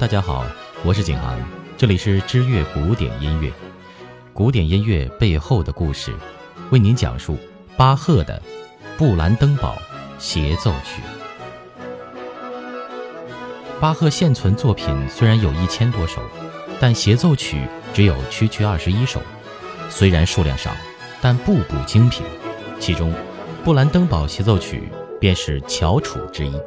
大家好，我是景航，这里是知乐古典音乐。古典音乐背后的故事，为您讲述巴赫的《布兰登堡协奏曲》。巴赫现存作品虽然有一千多首，但协奏曲只有区区二十一首。虽然数量少，但步步精品。其中，《布兰登堡协奏曲》便是翘楚之一。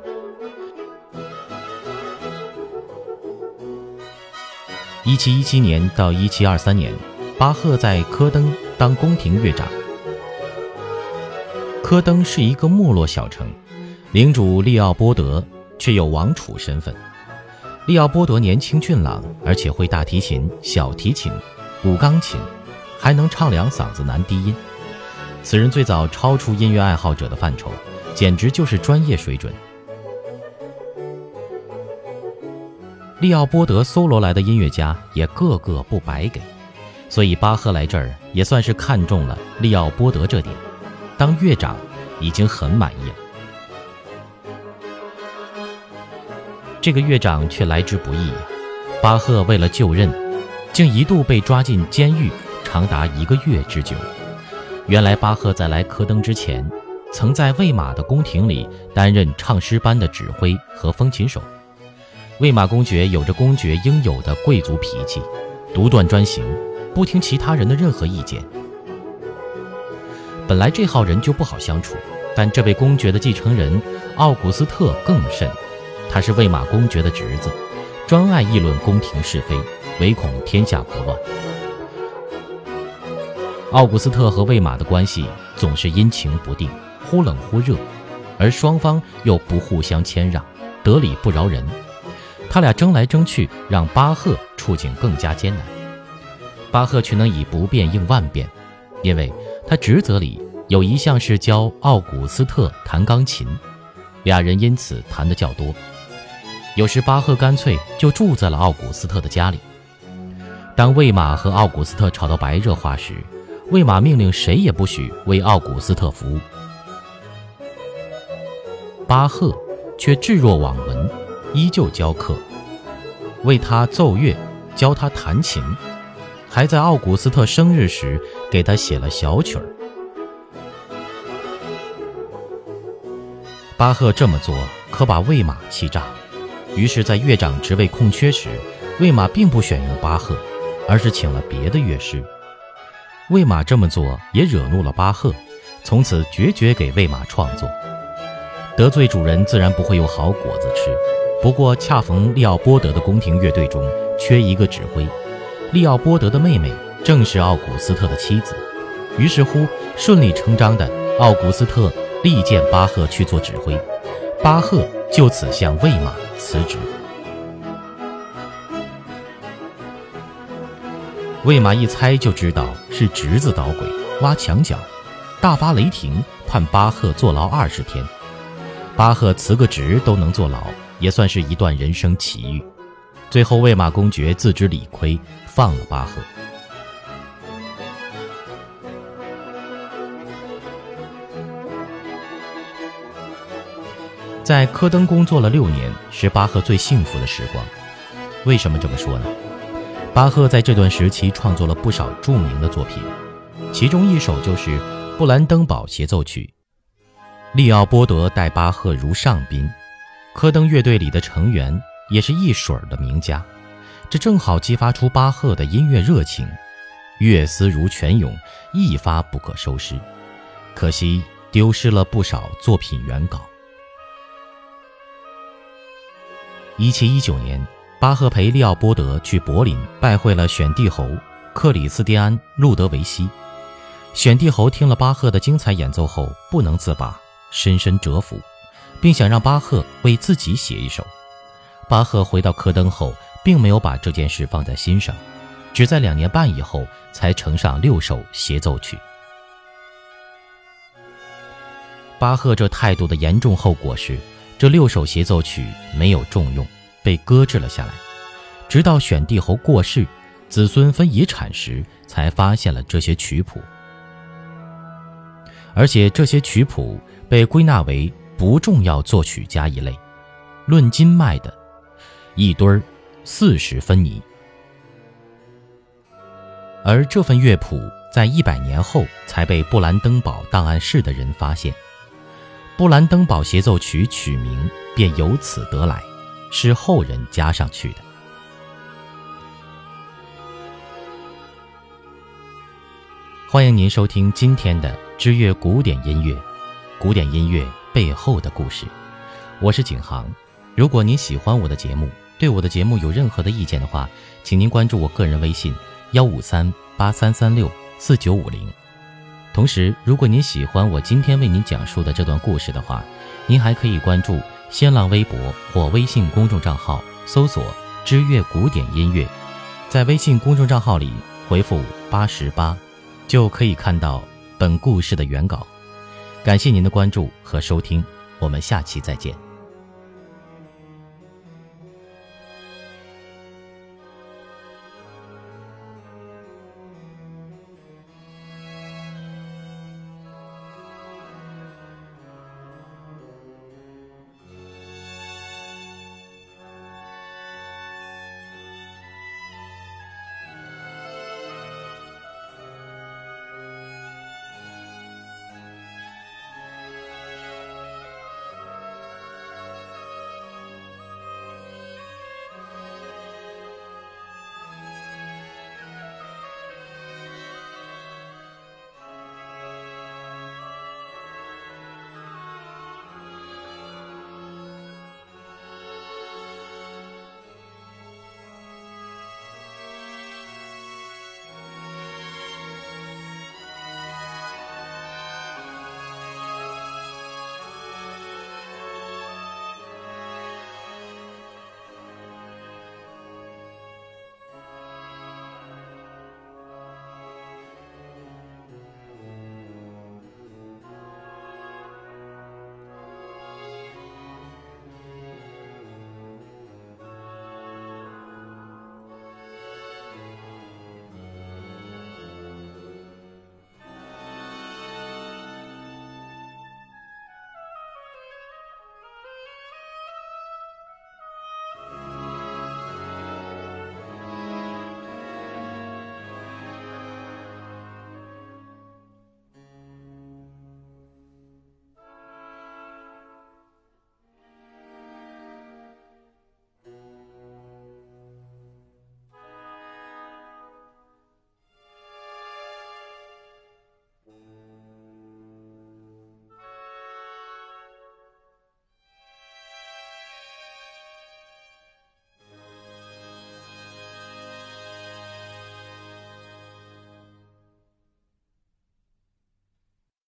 一七一七年到一七二三年，巴赫在科登当宫廷乐长。科登是一个没落小城，领主利奥波德却有王储身份。利奥波德年轻俊朗，而且会大提琴、小提琴、古钢琴，还能唱两嗓子男低音。此人最早超出音乐爱好者的范畴，简直就是专业水准。利奥波德搜罗来的音乐家也个个不白给，所以巴赫来这儿也算是看中了利奥波德这点，当乐长已经很满意了。这个乐长却来之不易，巴赫为了就任，竟一度被抓进监狱长达一个月之久。原来巴赫在来科登之前，曾在魏玛的宫廷里担任唱诗班的指挥和风琴手。魏玛公爵有着公爵应有的贵族脾气，独断专行，不听其他人的任何意见。本来这号人就不好相处，但这位公爵的继承人奥古斯特更甚。他是魏玛公爵的侄子，专爱议论宫廷是非，唯恐天下不乱。奥古斯特和魏玛的关系总是阴晴不定，忽冷忽热，而双方又不互相谦让，得理不饶人。他俩争来争去，让巴赫处境更加艰难。巴赫却能以不变应万变，因为他职责里有一项是教奥古斯特弹钢琴，俩人因此谈得较多。有时巴赫干脆就住在了奥古斯特的家里。当魏玛和奥古斯特吵到白热化时，魏玛命令谁也不许为奥古斯特服务。巴赫却置若罔闻。依旧教课，为他奏乐，教他弹琴，还在奥古斯特生日时给他写了小曲儿。巴赫这么做可把魏玛气炸了，于是，在乐长职位空缺时，魏玛并不选用巴赫，而是请了别的乐师。魏玛这么做也惹怒了巴赫，从此决绝给魏玛创作。得罪主人，自然不会有好果子吃。不过恰逢利奥波德的宫廷乐队中缺一个指挥，利奥波德的妹妹正是奥古斯特的妻子，于是乎顺理成章的，奥古斯特力荐巴赫去做指挥，巴赫就此向魏玛辞职。魏玛一猜就知道是侄子捣鬼，挖墙脚，大发雷霆，判巴赫坐牢二十天。巴赫辞个职都能坐牢。也算是一段人生奇遇。最后，魏玛公爵自知理亏，放了巴赫。在科登工作了六年，是巴赫最幸福的时光。为什么这么说呢？巴赫在这段时期创作了不少著名的作品，其中一首就是《布兰登堡协奏曲》。利奥波德待巴赫如上宾。科登乐队里的成员也是一水儿的名家，这正好激发出巴赫的音乐热情，乐思如泉涌，一发不可收拾。可惜丢失了不少作品原稿。一七一九年，巴赫陪利奥波德去柏林拜会了选帝侯克里斯蒂安·路德维希。选帝侯听了巴赫的精彩演奏后，不能自拔，深深折服。并想让巴赫为自己写一首。巴赫回到科登后，并没有把这件事放在心上，只在两年半以后才呈上六首协奏曲。巴赫这态度的严重后果是，这六首协奏曲没有重用，被搁置了下来。直到选帝侯过世，子孙分遗产时，才发现了这些曲谱，而且这些曲谱被归纳为。不重要作曲家一类，论斤卖的，一堆儿四十分尼。而这份乐谱在一百年后才被布兰登堡档案室的人发现，布兰登堡协奏曲曲名便由此得来，是后人加上去的。欢迎您收听今天的知乐古典音乐，古典音乐背后的故事。我是景航。如果您喜欢我的节目，对我的节目有任何的意见的话，请您关注我个人微信。幺五三八三三六四九五零。同时，如果您喜欢我今天为您讲述的这段故事的话，您还可以关注新浪微博或微信公众账号，搜索“知乐古典音乐”，在微信公众账号里回复“八十八”，就可以看到本故事的原稿。感谢您的关注和收听，我们下期再见。